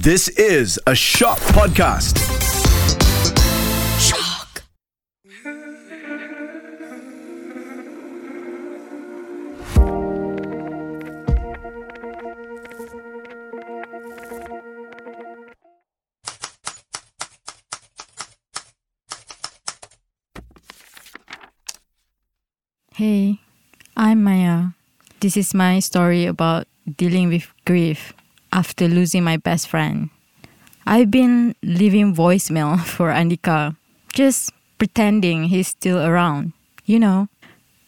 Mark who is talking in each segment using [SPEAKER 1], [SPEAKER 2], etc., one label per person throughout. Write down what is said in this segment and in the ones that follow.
[SPEAKER 1] This is a Shock Podcast.
[SPEAKER 2] Shock.
[SPEAKER 3] Hey, I'm Maya. This is my story about dealing with grief after losing my best friend. I've been leaving voicemail for Andika, just pretending he's still around, you know,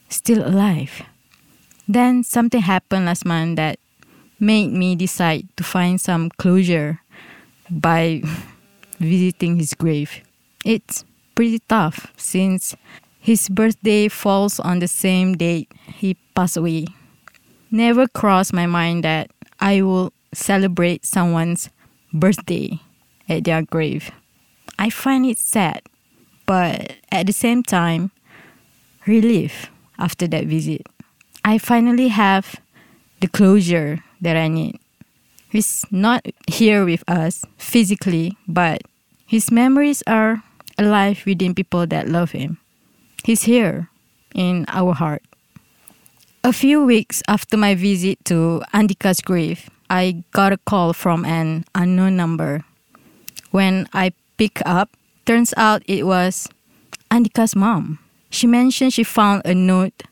[SPEAKER 3] still alive. Then something happened last month that made me decide to find some closure by visiting his grave. It's pretty tough since his birthday falls on the same date he passed away. Never crossed my mind that I will celebrate someone's birthday at their grave. I find it sad, but at the same time, relief after that visit. I finally have the closure that I need. He's not here with us physically, but his memories are alive within people that love him. He's here in our heart. A few weeks after my visit to Andika's grave, I got a call from an unknown number. When I pick up, turns out it was Andika's mom. She mentioned she found a note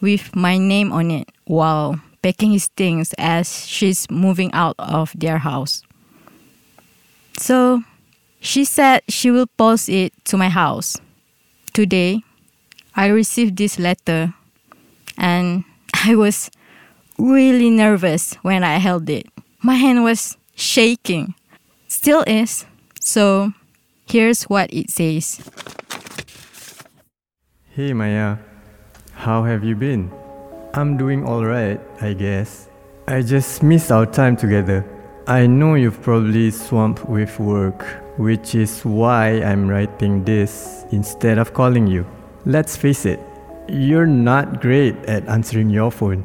[SPEAKER 3] with my name on it while packing his things as she's moving out of their house. So she said she will post it to my house. Today, I received this letter and I was really nervous when I held it. My hand was shaking, still is. So here's what it says
[SPEAKER 4] Hey Maya, how have you been? I'm doing alright, I guess. I just missed our time together. I know you've probably swamped with work, which is why I'm writing this instead of calling you. Let's face it, you're not great at answering your phone.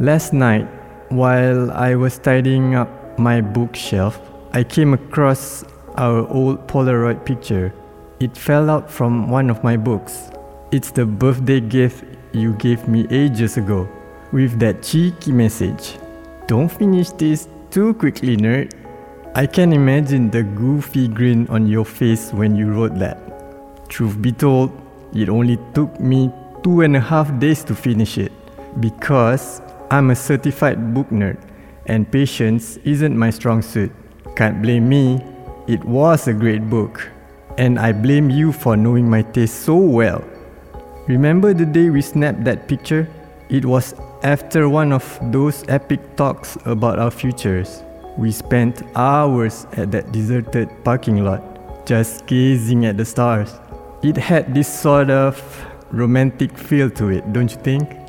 [SPEAKER 4] Last night, while I was tidying up my bookshelf, I came across our old Polaroid picture. It fell out from one of my books. It's the birthday gift you gave me ages ago, with that cheeky message. Don't finish this too quickly, nerd. I can imagine the goofy grin on your face when you wrote that. Truth be told, it only took me two and a half days to finish it because I'm a certified book nerd and patience isn't my strong suit. Can't blame me, it was a great book. And I blame you for knowing my taste so well. Remember the day we snapped that picture? It was after one of those epic talks about our futures. We spent hours at that deserted parking lot, just gazing at the stars. It had this sort of romantic feel to it, don't you think?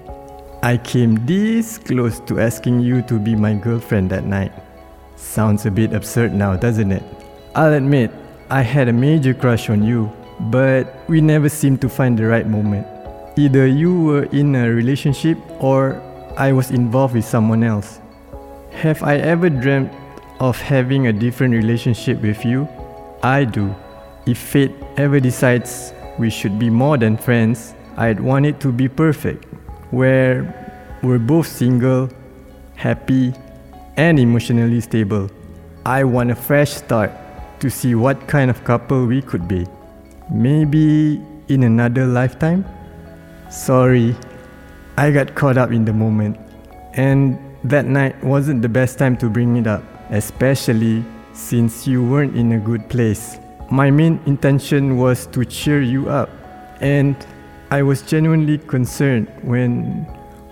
[SPEAKER 4] I came this close to asking you to be my girlfriend that night. Sounds a bit absurd now, doesn't it? I'll admit, I had a major crush on you, but we never seemed to find the right moment. Either you were in a relationship or I was involved with someone else. Have I ever dreamt of having a different relationship with you? I do. If fate ever decides we should be more than friends, I'd want it to be perfect, where we're both single, happy, and emotionally stable. I want a fresh start to see what kind of couple we could be. Maybe in another lifetime? Sorry, I got caught up in the moment. And that night wasn't the best time to bring it up, especially since you weren't in a good place. My main intention was to cheer you up, and I was genuinely concerned when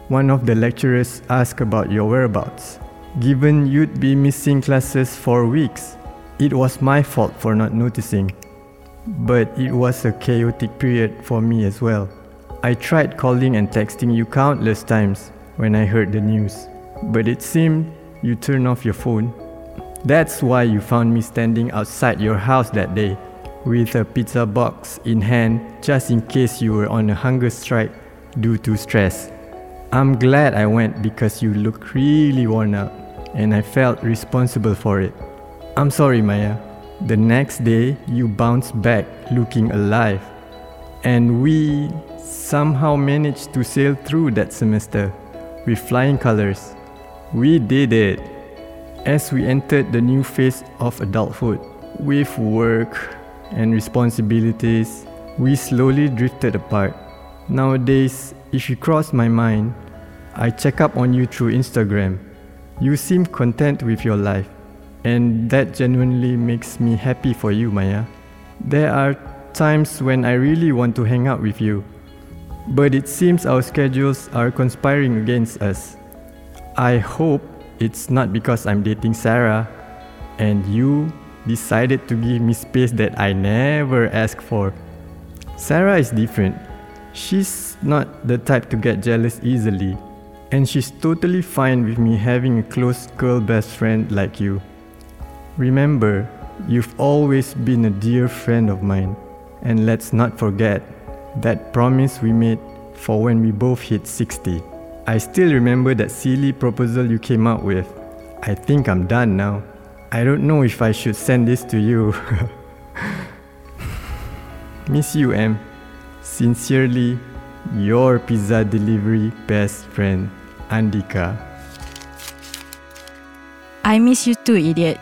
[SPEAKER 4] one of the lecturers asked about your whereabouts. Given you'd be missing classes for weeks, it was my fault for not noticing. But it was a chaotic period for me as well. I tried calling and texting you countless times when I heard the news, but it seemed you turned off your phone. That's why you found me standing outside your house that day, with a pizza box in hand just in case you were on a hunger strike due to stress. I'm glad I went because you look really worn out and I felt responsible for it. I'm sorry, Maya. The next day, you bounced back looking alive. And we somehow managed to sail through that semester with flying colors. We did it. As we entered the new phase of adulthood, with work and responsibilities, we slowly drifted apart. Nowadays, if you cross my mind, I check up on you through Instagram. You seem content with your life, and that genuinely makes me happy for you, Maya. There are times when I really want to hang out with you, but it seems our schedules are conspiring against us. I hope it's not because I'm dating Sarah and you decided to give me space that I never asked for. Sarah is different. She's not the type to get jealous easily, and she's totally fine with me having a close girl best friend like you. Remember, you've always been a dear friend of mine, and let's not forget that promise we made for when we both hit 60. I still remember that silly proposal you came up with. I think I'm done now. I don't know if I should send this to you. Miss you, M. Sincerely, your pizza delivery best friend, Andika.
[SPEAKER 3] I miss you too, idiot.